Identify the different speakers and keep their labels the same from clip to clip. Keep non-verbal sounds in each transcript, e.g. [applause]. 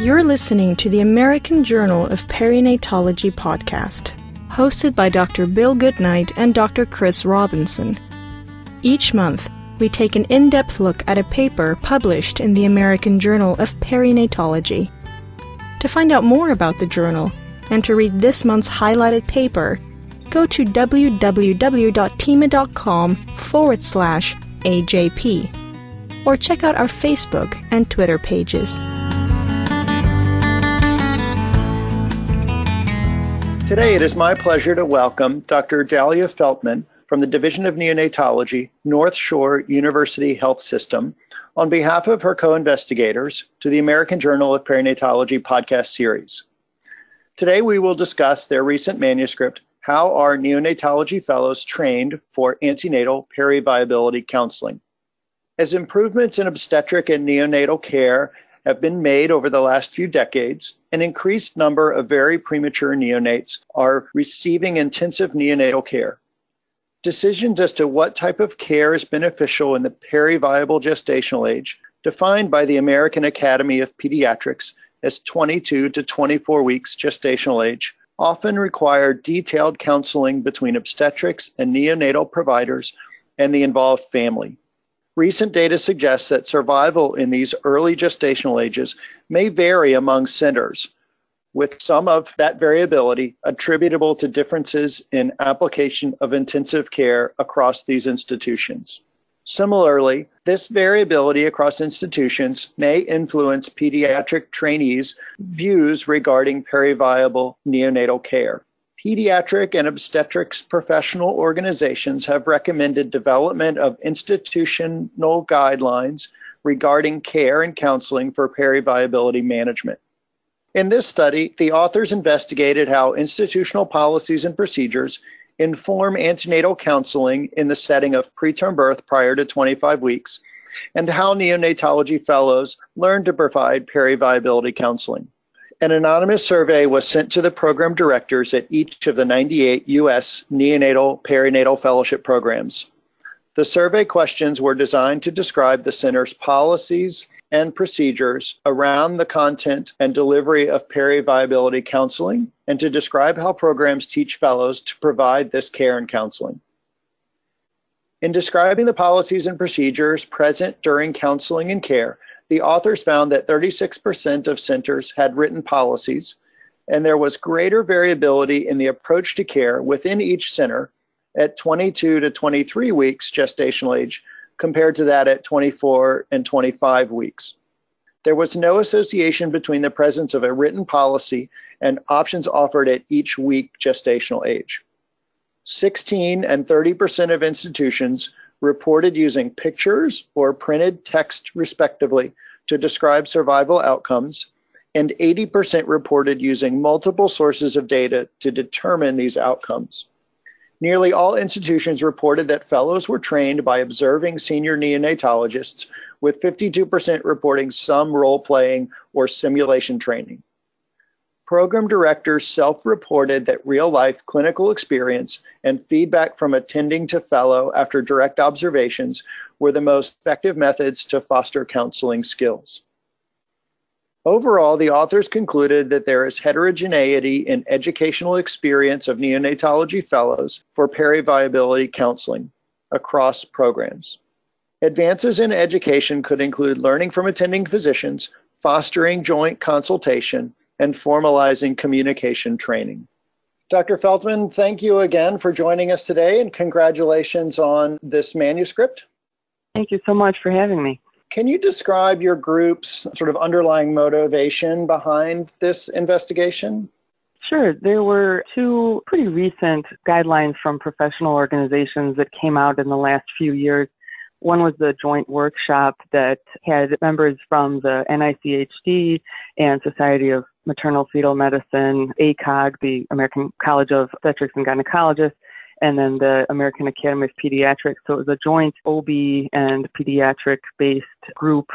Speaker 1: You're listening to the American Journal of Perinatology podcast, hosted by Dr. Bill Goodnight and Dr. Chris Robinson. Each month, we take an in depth look at a paper published in the American Journal of Perinatology. To find out more about the journal and to read this month's highlighted paper, go to www.thieme.com forward slash AJP or check out our Facebook and Twitter pages.
Speaker 2: Today, it is my pleasure to welcome Dr. Dalia Feltman from the Division of Neonatology, North Shore University Health System, on behalf of her co investigators to the American Journal of Perinatology podcast series. Today, we will discuss their recent manuscript, How Are Neonatology Fellows Trained for Antenatal Periviability Counseling? As improvements in obstetric and neonatal care have been made over the last few decades, an increased number of very premature neonates are receiving intensive neonatal care. Decisions as to what type of care is beneficial in the periviable gestational age, defined by the American Academy of Pediatrics as 22 to 24 weeks gestational age, often require detailed counseling between obstetrics and neonatal providers and the involved family. Recent data suggests that survival in these early gestational ages may vary among centers, with some of that variability attributable to differences in application of intensive care across these institutions. Similarly, this variability across institutions may influence pediatric trainees' views regarding periviable neonatal care. Pediatric and obstetrics professional organizations have recommended development of institutional guidelines regarding care and counseling for periviability management. In this study, the authors investigated how institutional policies and procedures inform antenatal counseling in the setting of preterm birth prior to 25 weeks, and how neonatology fellows learn to provide periviability counseling. An anonymous survey was sent to the program directors at each of the 98 U.S. neonatal perinatal fellowship programs. The survey questions were designed to describe the center's policies and procedures around the content and delivery of periviability counseling and to describe how programs teach fellows to provide this care and counseling. In describing the policies and procedures present during counseling and care, the authors found that 36% of centers had written policies, and there was greater variability in the approach to care within each center at 22 to 23 weeks gestational age compared to that at 24 and 25 weeks. There was no association between the presence of a written policy and options offered at each week gestational age. 16 and 30% of institutions reported using pictures or printed text, respectively, to describe survival outcomes, and 80% reported using multiple sources of data to determine these outcomes. Nearly all institutions reported that fellows were trained by observing senior neonatologists, with 52% reporting some role playing or simulation training. Program directors self reported that real life clinical experience and feedback from attending to fellow after direct observations were the most effective methods to foster counseling skills. Overall, the authors concluded that there is heterogeneity in educational experience of neonatology fellows for periviability counseling across programs. Advances in education could include learning from attending physicians, fostering joint consultation, and formalizing communication training. Dr. Feltman, thank you again for joining us today and congratulations on this manuscript.
Speaker 3: Thank you so much for having me.
Speaker 2: Can you describe your group's sort of underlying motivation behind this investigation?
Speaker 3: Sure. There were two pretty recent guidelines from professional organizations that came out in the last few years. One was the joint workshop that had members from the NICHD and Society of maternal fetal medicine, ACOG, the American College of Obstetrics and Gynecologists, and then the American Academy of Pediatrics. So it was a joint OB and pediatric based group.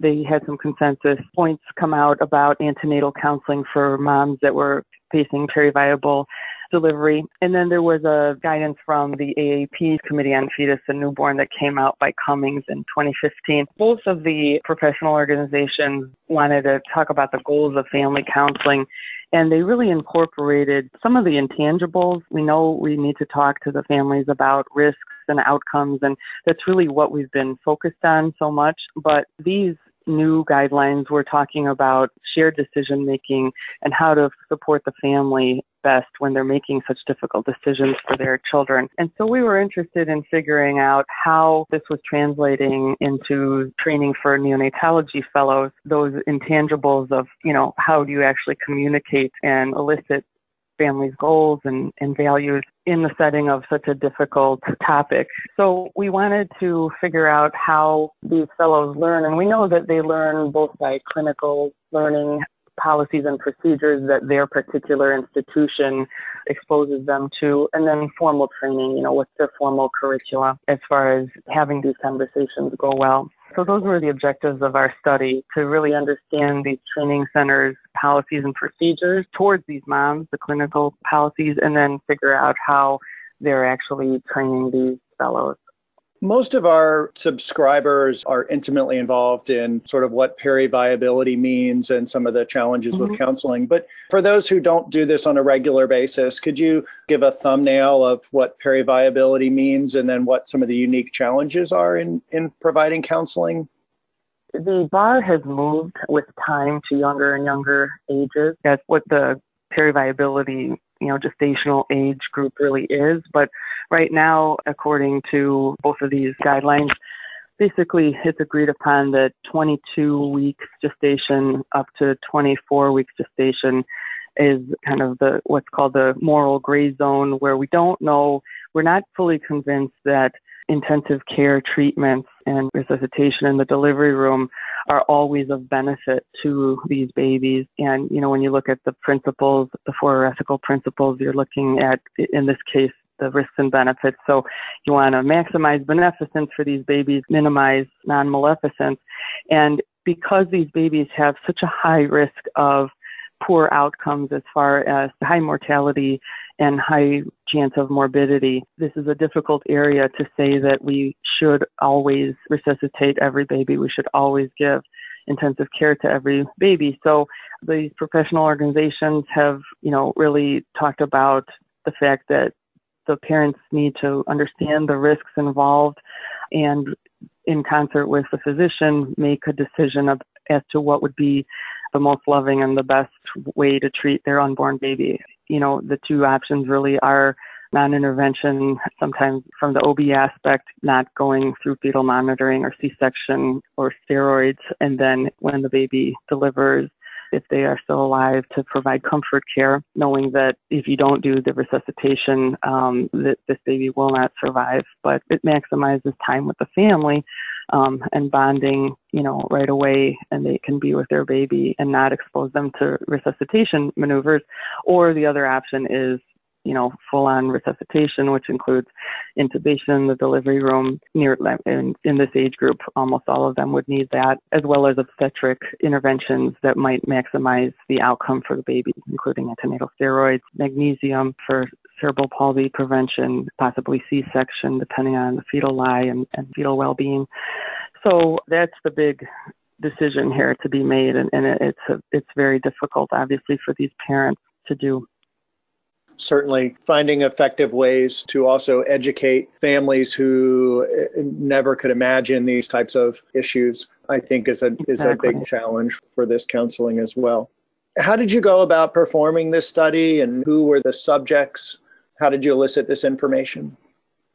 Speaker 3: They had some consensus points come out about antenatal counseling for moms that were facing periviable delivery. And then there was a guidance from the AAP Committee on Fetus and Newborn that came out by Cummings in 2015. Both of the professional organizations wanted to talk about the goals of family counseling and they really incorporated some of the intangibles. We know we need to talk to the families about risks and outcomes, and that's really what we've been focused on so much. But these new guidelines, we're talking about shared decision making and how to support the family best when they're making such difficult decisions for their children. And so we were interested in figuring out how this was translating into training for neonatology fellows, those intangibles of, you know, how do you actually communicate and elicit family's goals and, and values in the setting of such a difficult topic. So we wanted to figure out how these fellows learn, and we know that they learn both by clinical learning policies and procedures that their particular institution exposes them to, and then formal training, you know, what's their formal curricula as far as having these conversations go well. So those were the objectives of our study to really understand these training centers policies and procedures towards these moms, the clinical policies, and then figure out how they're actually training these fellows.
Speaker 2: Most of our subscribers are intimately involved in sort of what peri-viability means and some of the challenges mm-hmm. with counseling. But for those who don't do this on a regular basis, could you give a thumbnail of what peri-viability means and then what some of the unique challenges are in, in providing counseling?
Speaker 3: The bar has moved with time to younger and younger ages. That's what the peri-viability you know gestational age group really is. But right now, according to both of these guidelines, basically it's agreed upon that 22 weeks gestation up to 24 weeks gestation is kind of the what's called the moral gray zone where we don't know we're not fully convinced that intensive care treatments and resuscitation in the delivery room are always of benefit to these babies. And, you know, when you look at the principles, the four ethical principles, you're looking at, in this case, the risks and benefits. So you want to maximize beneficence for these babies, minimize non maleficence. And because these babies have such a high risk of poor outcomes as far as high mortality and high chance of morbidity. This is a difficult area to say that we should always resuscitate every baby. We should always give intensive care to every baby. So these professional organizations have, you know, really talked about the fact that the parents need to understand the risks involved and in concert with the physician make a decision of, as to what would be the most loving and the best way to treat their unborn baby. You know, the two options really are non intervention, sometimes from the OB aspect, not going through fetal monitoring or C section or steroids, and then when the baby delivers, if they are still alive, to provide comfort care, knowing that if you don't do the resuscitation, um, that this baby will not survive. But it maximizes time with the family um, and bonding, you know, right away, and they can be with their baby and not expose them to resuscitation maneuvers. Or the other option is you know, full on resuscitation, which includes intubation in the delivery room. Near in, in this age group, almost all of them would need that, as well as obstetric interventions that might maximize the outcome for the baby, including antenatal steroids, magnesium for cerebral palsy prevention, possibly C-section, depending on the fetal lie and, and fetal well-being. So that's the big decision here to be made, and, and it's a, it's very difficult, obviously, for these parents to do
Speaker 2: certainly finding effective ways to also educate families who eh, never could imagine these types of issues i think is a exactly. is a big challenge for this counseling as well. How did you go about performing this study and who were the subjects? How did you elicit this information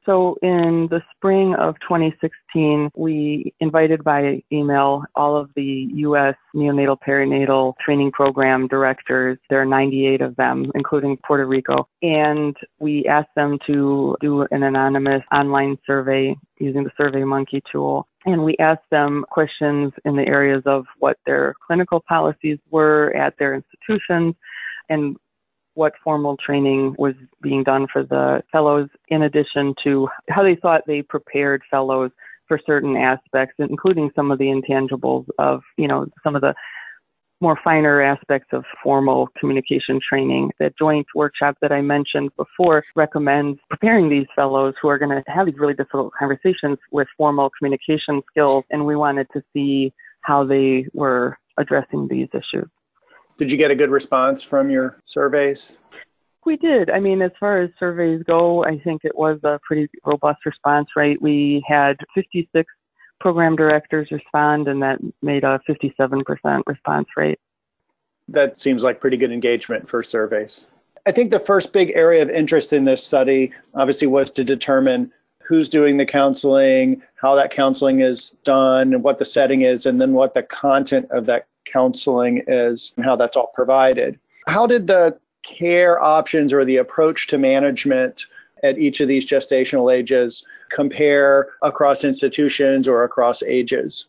Speaker 3: so in the spring of 2016, we invited by email all of the U.S. neonatal perinatal training program directors. There are 98 of them, including Puerto Rico. And we asked them to do an anonymous online survey using the SurveyMonkey tool. And we asked them questions in the areas of what their clinical policies were at their institutions and what formal training was being done for the fellows, in addition to how they thought they prepared fellows for certain aspects, including some of the intangibles of, you know, some of the more finer aspects of formal communication training. That joint workshop that I mentioned before recommends preparing these fellows who are going to have these really difficult conversations with formal communication skills, and we wanted to see how they were addressing these issues.
Speaker 2: Did you get a good response from your surveys?
Speaker 3: We did. I mean, as far as surveys go, I think it was a pretty robust response rate. We had 56 program directors respond, and that made a 57% response rate.
Speaker 2: That seems like pretty good engagement for surveys. I think the first big area of interest in this study obviously was to determine who's doing the counseling, how that counseling is done, and what the setting is, and then what the content of that counseling is and how that's all provided. How did the care options or the approach to management at each of these gestational ages compare across institutions or across ages?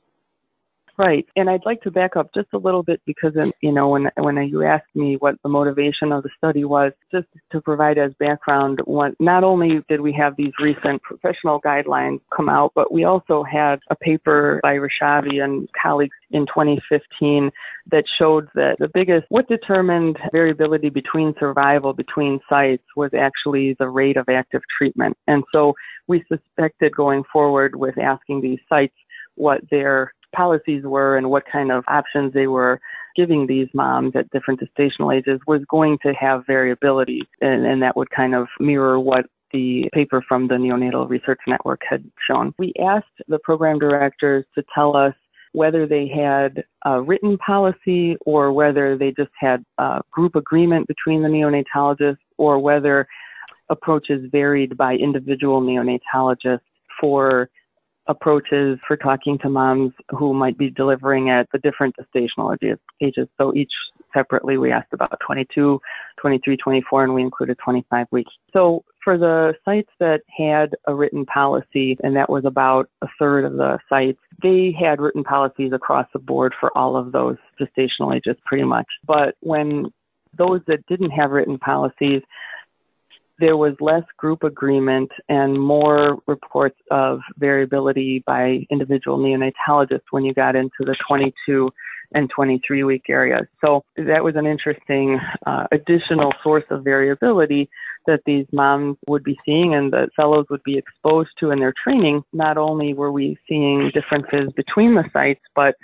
Speaker 3: Right. And I'd like to back up just a little bit because, you know, when, when you asked me what the motivation of the study was, just to provide as background, not only did we have these recent professional guidelines come out, but we also had a paper by Rysavy and colleagues in 2015 that showed that the biggest, what determined variability between survival between sites was actually the rate of active treatment. And so we suspected going forward with asking these sites what their policies were and what kind of options they were giving these moms at different gestational ages was going to have variability. And, and that would kind of mirror what the paper from the Neonatal Research Network had shown. We asked the program directors to tell us whether they had a written policy or whether they just had a group agreement between the neonatologists or whether approaches varied by individual neonatologists for approaches for talking to moms who might be delivering at the different gestational ages. So each separately, we asked about 22, 23, 24, and we included 25 weeks. So for the sites that had a written policy, and that was about a third of the sites, they had written policies across the board for all of those gestational ages pretty much. But when those that didn't have written policies, there was less group agreement and more reports of variability by individual neonatologists when you got into the 22 and 23 week areas. So that was an interesting uh, additional source of variability that these moms would be seeing and the fellows would be exposed to in their training. Not only were we seeing differences between the sites, but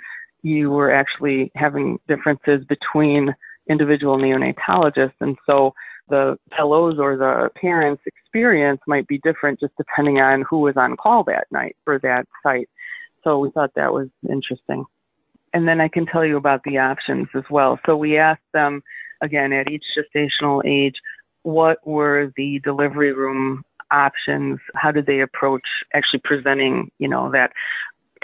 Speaker 3: you were actually having differences between individual neonatologists. And so the fellows or the parents' experience might be different just depending on who was on call that night for that site. So we thought that was interesting. And then I can tell you about the options as well. So we asked them, again, at each gestational age, what were the delivery room options? How did they approach actually presenting, you know, that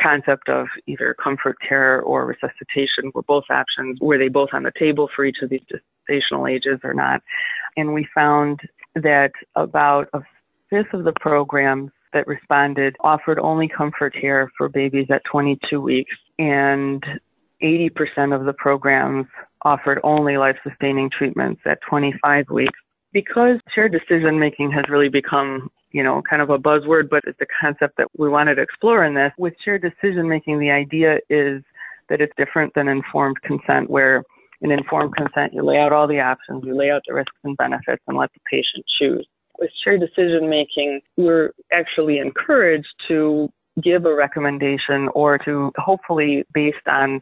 Speaker 3: concept of either comfort care or resuscitation were both options. Were they both on the table for each of these gestational ages or not? And we found that about a fifth of the programs that responded offered only comfort care for babies at 22 weeks, and 80% of the programs offered only life sustaining treatments at 25 weeks. Because shared decision making has really become you know, kind of a buzzword, but it's a concept that we wanted to explore in this. With shared decision making, the idea is that it's different than informed consent, where in informed consent, you lay out all the options, you lay out the risks and benefits, and let the patient choose. With shared decision making, we're actually encouraged to give a recommendation or to hopefully, based on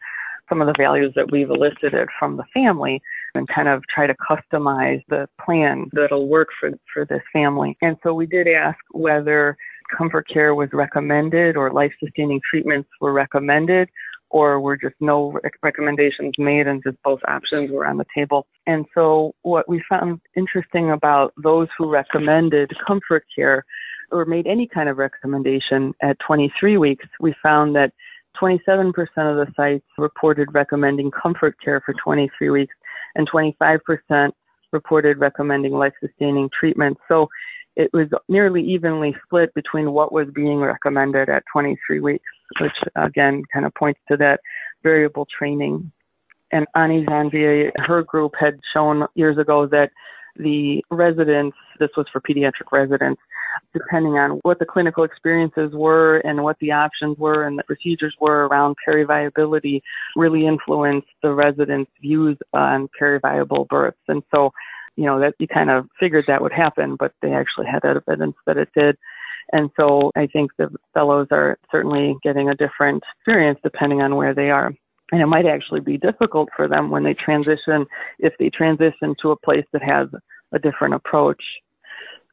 Speaker 3: some of the values that we've elicited from the family, and kind of try to customize the plan that'll work for, for this family. And so we did ask whether comfort care was recommended or life sustaining treatments were recommended or were just no recommendations made and just both options were on the table. And so what we found interesting about those who recommended comfort care or made any kind of recommendation at 23 weeks, we found that 27% of the sites reported recommending comfort care for 23 weeks and 25% reported recommending life sustaining treatment. So it was nearly evenly split between what was being recommended at 23 weeks, which again kind of points to that variable training. And Ani Janvier, her group had shown years ago that the residents, this was for pediatric residents, depending on what the clinical experiences were and what the options were and the procedures were around periviability, really influenced the residents' views on periviable births. And so, you know, that you kind of figured that would happen, but they actually had evidence that it did. And so I think the fellows are certainly getting a different experience depending on where they are. And it might actually be difficult for them when they transition, if they transition to a place that has a different approach.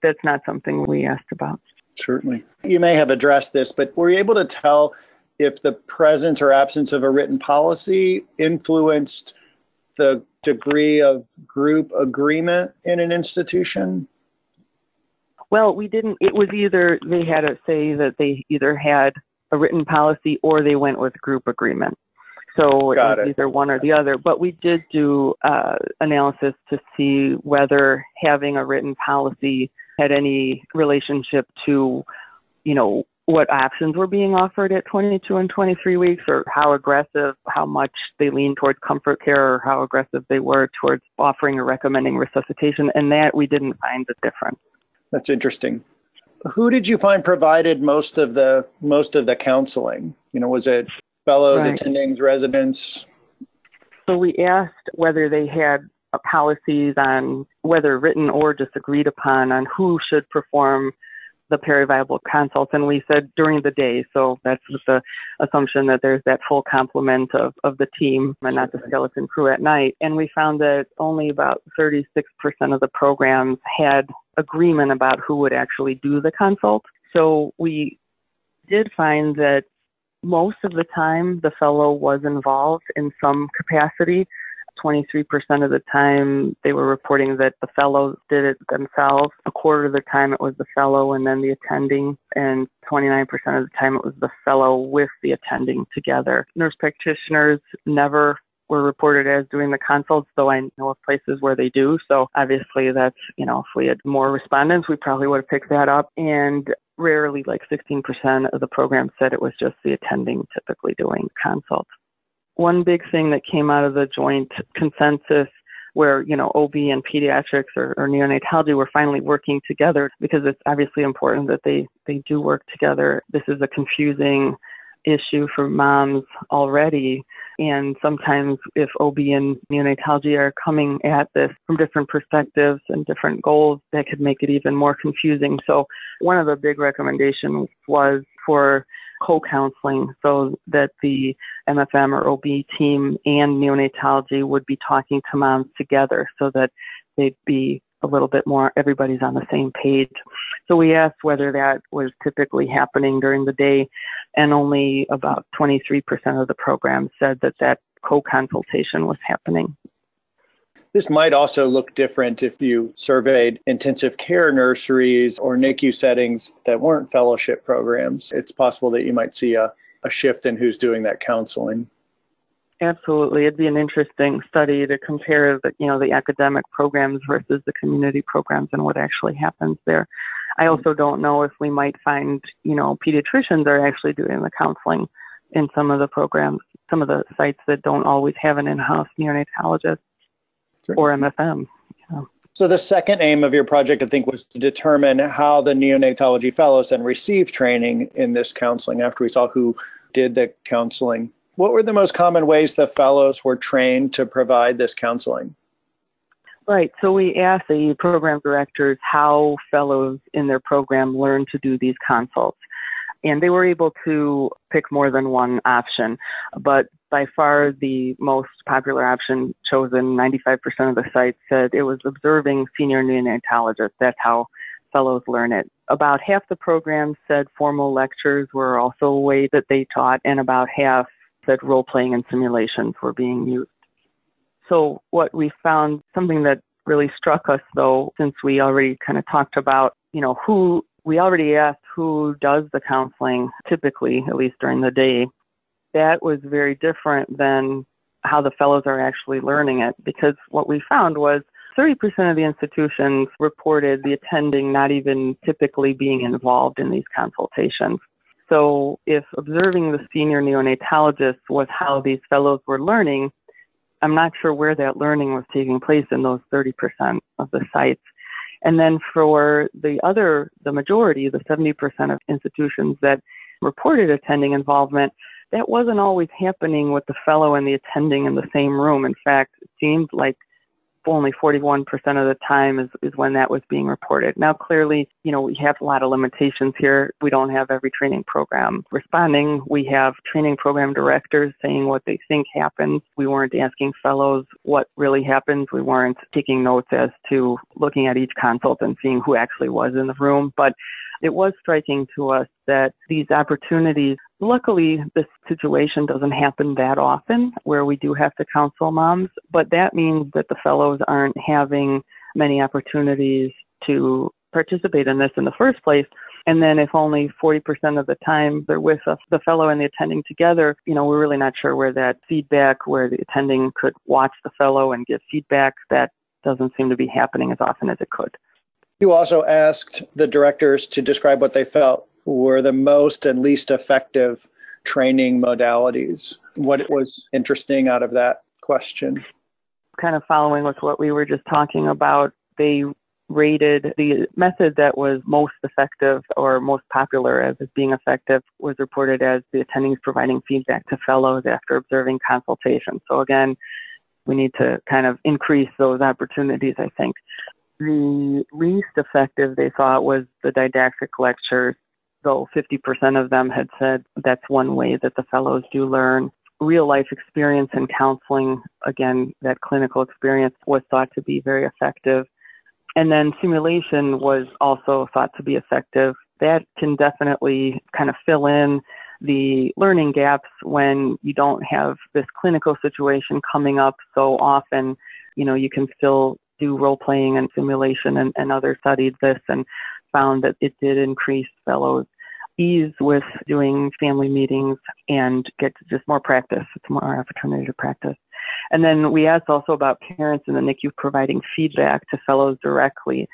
Speaker 3: That's not something we asked about.
Speaker 2: Certainly. You may have addressed this, but were you able to tell if the presence or absence of a written policy influenced the degree of group agreement in an institution?
Speaker 3: Well, we didn't. It was either they had to say that they either had a written policy or they went with group agreement. So it
Speaker 2: Got
Speaker 3: was
Speaker 2: it.
Speaker 3: either one or the other. But we did do uh, analysis to see whether having a written policy had any relationship to, you know, what options were being offered at 22 and 23 weeks, or how aggressive, how much they leaned towards comfort care, or how aggressive they were towards offering or recommending resuscitation. And that we didn't find the difference.
Speaker 2: That's interesting. Who did you find provided most of the most of the counseling? You know, was it fellows,
Speaker 3: Right.
Speaker 2: attendings, residents?
Speaker 3: So we asked whether they had policies on whether written or just agreed upon on who should perform the periviable consults, and we said during the day. So that's with the assumption that there's that full complement of, of the team and not the skeleton crew at night. And we found that only about 36% of the programs had agreement about who would actually do the consult. So we did find that most of the time the fellow was involved in some capacity. 23% of the time they were reporting that the fellow did it themselves. A quarter of the time it was the fellow and then the attending, and 29% of the time it was the fellow with the attending together. Nurse practitioners never were reported as doing the consults, though I know of places where they do. So obviously that's, you know, if we had more respondents, we probably would have picked that up. And rarely, like 16% of the program said it was just the attending typically doing consults. One big thing that came out of the joint consensus where, you know, OB and pediatrics or, or neonatology were finally working together because it's obviously important that they, they do work together. This is a confusing issue for moms already. And sometimes if OB and neonatology are coming at this from different perspectives and different goals, that could make it even more confusing. So one of the big recommendations was for co-counseling so that the MFM or OB team and neonatology would be talking to moms together so that they'd be a little bit more, everybody's on the same page. So we asked whether that was typically happening during the day, and only about 23% of the program said that that co-consultation was happening.
Speaker 2: This might also look different if you surveyed intensive care nurseries or NICU settings that weren't fellowship programs. It's possible that you might see a, a shift in who's doing that counseling.
Speaker 3: Absolutely, it'd be an interesting study to compare the you know the academic programs versus the community programs and what actually happens there. I also don't know if we might find you know pediatricians are actually doing the counseling in some of the programs, some of the sites that don't always have an in-house neonatologist or MFM. You know.
Speaker 2: So the second aim of your project, I think, was to determine how the neonatology fellows then received training in this counseling after we saw who did the counseling. What were the most common ways the fellows were trained to provide this counseling?
Speaker 3: Right. So we asked the program directors how fellows in their program learn to do these consults. And they were able to pick more than one option. But by far the most popular option chosen, 95% of the sites said it was observing senior neonatologists. That's how fellows learn it. About half the programs said formal lectures were also a way that they taught, and about half said role playing and simulations were being used. So what we found, something that really struck us though, since we already kind of talked about, you know, who we already asked who does the counseling typically, at least during the day. That was very different than how the fellows are actually learning it because what we found was 30% of the institutions reported the attending not even typically being involved in these consultations. So if observing the senior neonatologist was how these fellows were learning, I'm not sure where that learning was taking place in those 30% of the sites. And then for the other, the majority, the 70% of institutions that reported attending involvement, that wasn't always happening with the fellow and the attending in the same room. In fact, it seemed like only 41% of the time is, is when that was being reported. Now, clearly, you know, we have a lot of limitations here. We don't have every training program responding. We have training program directors saying what they think happens. We weren't asking fellows what really happens. We weren't taking notes as to looking at each consult and seeing who actually was in the room. But it was striking to us that these opportunities, luckily, this situation doesn't happen that often where we do have to counsel moms, but that means that the fellows aren't having many opportunities to participate in this in the first place. And then if only 40% of the time they're with us, the fellow and the attending together, you know, we're really not sure where that feedback, where the attending could watch the fellow and give feedback, that doesn't seem to be happening as often as it could.
Speaker 2: You also asked the directors to describe what they felt were the most and least effective training modalities. What was interesting out of that question?
Speaker 3: Kind of following with what we were just talking about, they rated the method that was most effective or most popular as being effective was reported as the attendings providing feedback to fellows after observing consultation. So again, we need to kind of increase those opportunities, I think. The least effective they thought was the didactic lectures, though 50% of them had said that's one way that the fellows do learn. Real life experience in counseling, again, that clinical experience was thought to be very effective. And then simulation was also thought to be effective. That can definitely kind of fill in the learning gaps when you don't have this clinical situation coming up so often. You know, you can still do role playing and simulation and, and others studied this and found that it did increase fellows ease with doing family meetings and get just more practice. It's more opportunity to practice. And then we asked also about parents in the NICU providing feedback to fellows directly,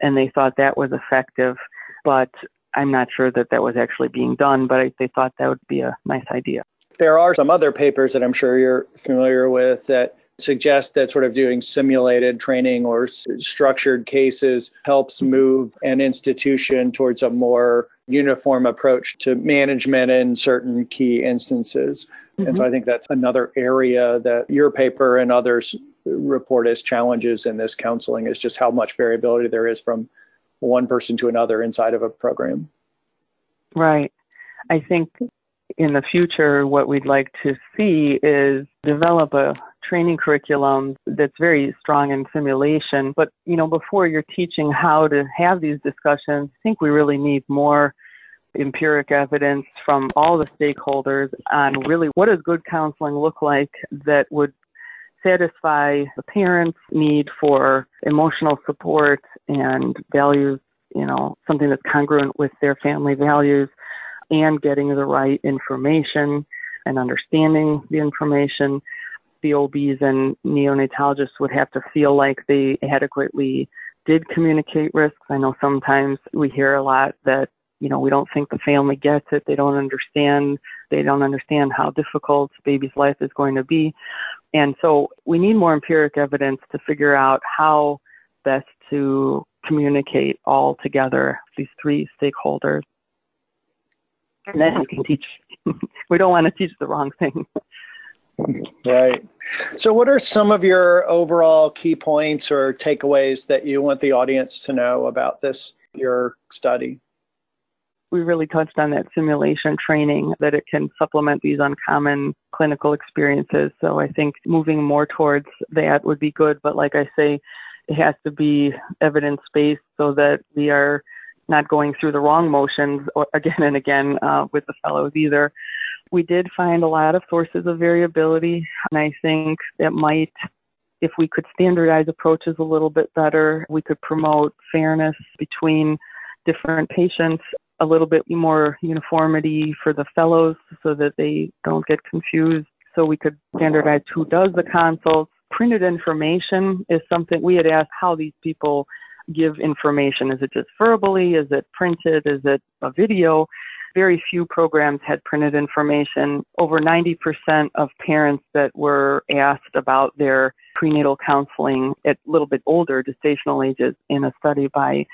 Speaker 3: and they thought that was effective, but I'm not sure that that was actually being done, but they thought that would be a nice idea.
Speaker 2: There are some other papers that I'm sure you're familiar with that suggest that sort of doing simulated training or s- structured cases helps move an institution towards a more uniform approach to management in certain key instances. Mm-hmm. And so I think that's another area that your paper and others report as challenges in this counseling is just how much variability there is from one person to another inside of a program.
Speaker 3: Right. I think in the future, what we'd like to see is develop a training curriculum that's very strong in simulation. But, you know, before you're teaching how to have these discussions, I think we really need more empiric evidence from all the stakeholders on really what does good counseling look like that would satisfy the parents' need for emotional support and values, you know, something that's congruent with their family values and getting the right information and understanding the information. The OBs and neonatologists would have to feel like they adequately did communicate risks. I know sometimes we hear a lot that, you know, we don't think the family gets it. They don't understand. They don't understand how difficult baby's life is going to be. And so we need more empiric evidence to figure out how best to communicate all together, these three stakeholders and then we can teach. [laughs] we don't want to teach the wrong thing.
Speaker 2: Right. So, what are some of your overall key points or takeaways that you want the audience to know about this, your study?
Speaker 3: We really touched on that simulation training, that it can supplement these uncommon clinical experiences. So, I think moving more towards that would be good. But, like I say, it has to be evidence based so that we are not going through the wrong motions again and again uh, with the fellows either. We did find a lot of sources of variability, and I think it might, if we could standardize approaches a little bit better, we could promote fairness between different patients, a little bit more uniformity for the fellows so that they don't get confused. So we could standardize who does the consults. Printed information is something we had asked how these people give information? Is it just verbally? Is it printed? Is it a video? Very few programs had printed information. Over 90% of parents that were asked about their prenatal counseling at a little bit older gestational ages in a study by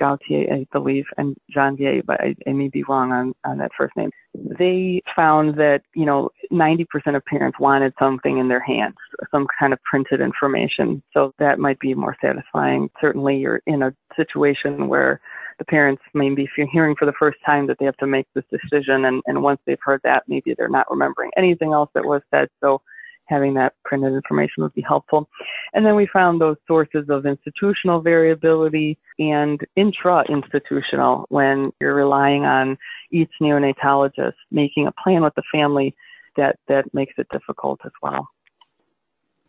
Speaker 3: Gautier, I believe, and Janvier, but I, I may be wrong on, on that first name. They found that, you know, 90% of parents wanted something in their hands, some kind of printed information. So that might be more satisfying. Certainly, you're in a situation where the parents maybe if you're hearing for the first time that they have to make this decision and, and once they've heard that maybe they're not remembering anything else that was said so having that printed information would be helpful. And then we found those sources of institutional variability and intra-institutional when you're relying on each neonatologist making a plan with the family that, that makes it difficult as well.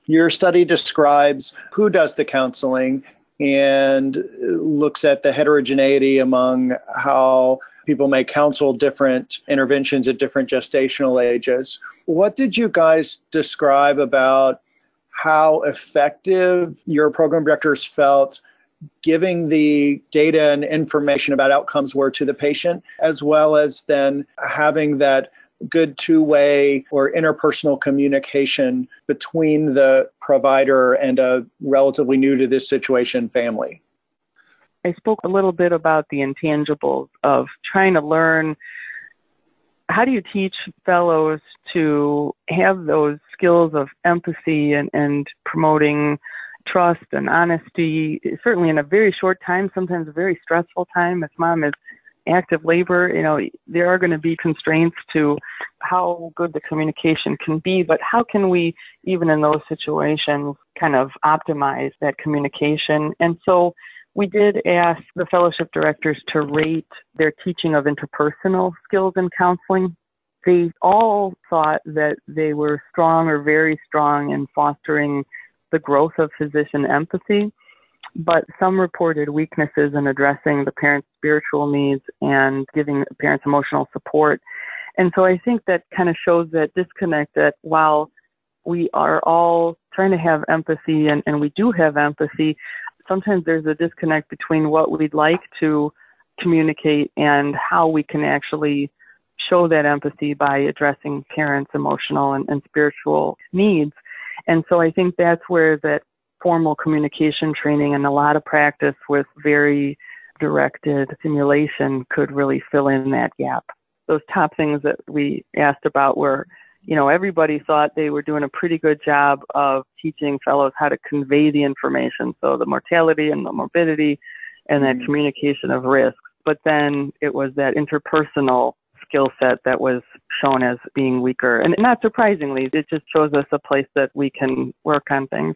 Speaker 2: Your study describes who does the counseling and looks at the heterogeneity among how people may counsel different interventions at different gestational ages. What did you guys describe about how effective your program directors felt giving the data and information about outcomes were to the patient, as well as then having that good two way or interpersonal communication between the provider and a relatively new to this situation family?
Speaker 3: I spoke a little bit about the intangibles of trying to learn how do you teach fellows to have those skills of empathy and, and promoting trust and honesty, certainly in a very short time, sometimes a very stressful time. If mom is active labor, you know, there are going to be constraints to how good the communication can be, but how can we, even in those situations, kind of optimize that communication? And so we did ask the fellowship directors to rate their teaching of interpersonal skills in counseling. They all thought that they were strong or very strong in fostering the growth of physician empathy, but some reported weaknesses in addressing the parents' spiritual needs and giving parents emotional support. And so I think that kind of shows that disconnect that while we are all trying to have empathy and, and we do have empathy, sometimes there's a disconnect between what we'd like to communicate and how we can actually show that empathy by addressing parents' emotional and, and spiritual needs. And so I think that's where that formal communication training and a lot of practice with very directed simulation could really fill in that gap. Those top things that we asked about were you know, everybody thought they were doing a pretty good job of teaching fellows how to convey the information. So the mortality and the morbidity and that mm-hmm. communication of risk. But then it was that interpersonal skill set that was shown as being weaker. And not surprisingly, it just shows us a place that we can work on things.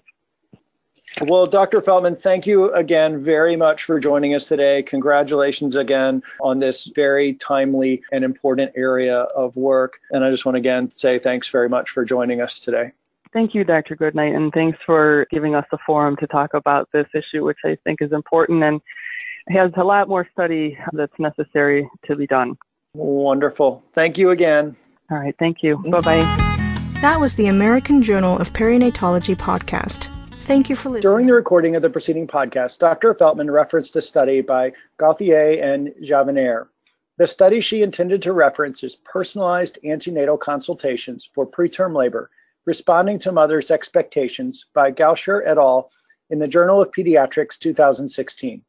Speaker 2: Well, Dr. Feltman, thank you again very much for joining us today. Congratulations again on this very timely and important area of work. And I just want to again say thanks very much for joining us today.
Speaker 3: Thank you, Dr. Goodnight, and thanks for giving us the forum to talk about this issue, which I think is important and has a lot more study that's necessary to be done.
Speaker 2: Wonderful. Thank you again.
Speaker 3: All right. Thank you. Bye bye.
Speaker 1: That was the American Journal of Perinatology podcast. Thank you for listening.
Speaker 2: During the recording of the preceding podcast, Dr. Feltman referenced a study by Gauthier and Janvier. The study she intended to reference is personalized antenatal consultations for preterm labor, responding to mothers' expectations by Gaucher et al. in the Journal of Pediatrics 2016.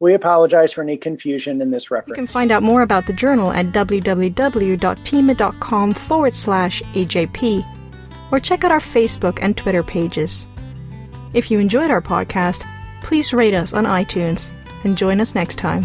Speaker 2: We apologize for any confusion in this reference.
Speaker 1: You can find out more about the journal at www.thieme.com forward slash AJP or check out our Facebook and Twitter pages. If you enjoyed our podcast, please rate us on iTunes and join us next time.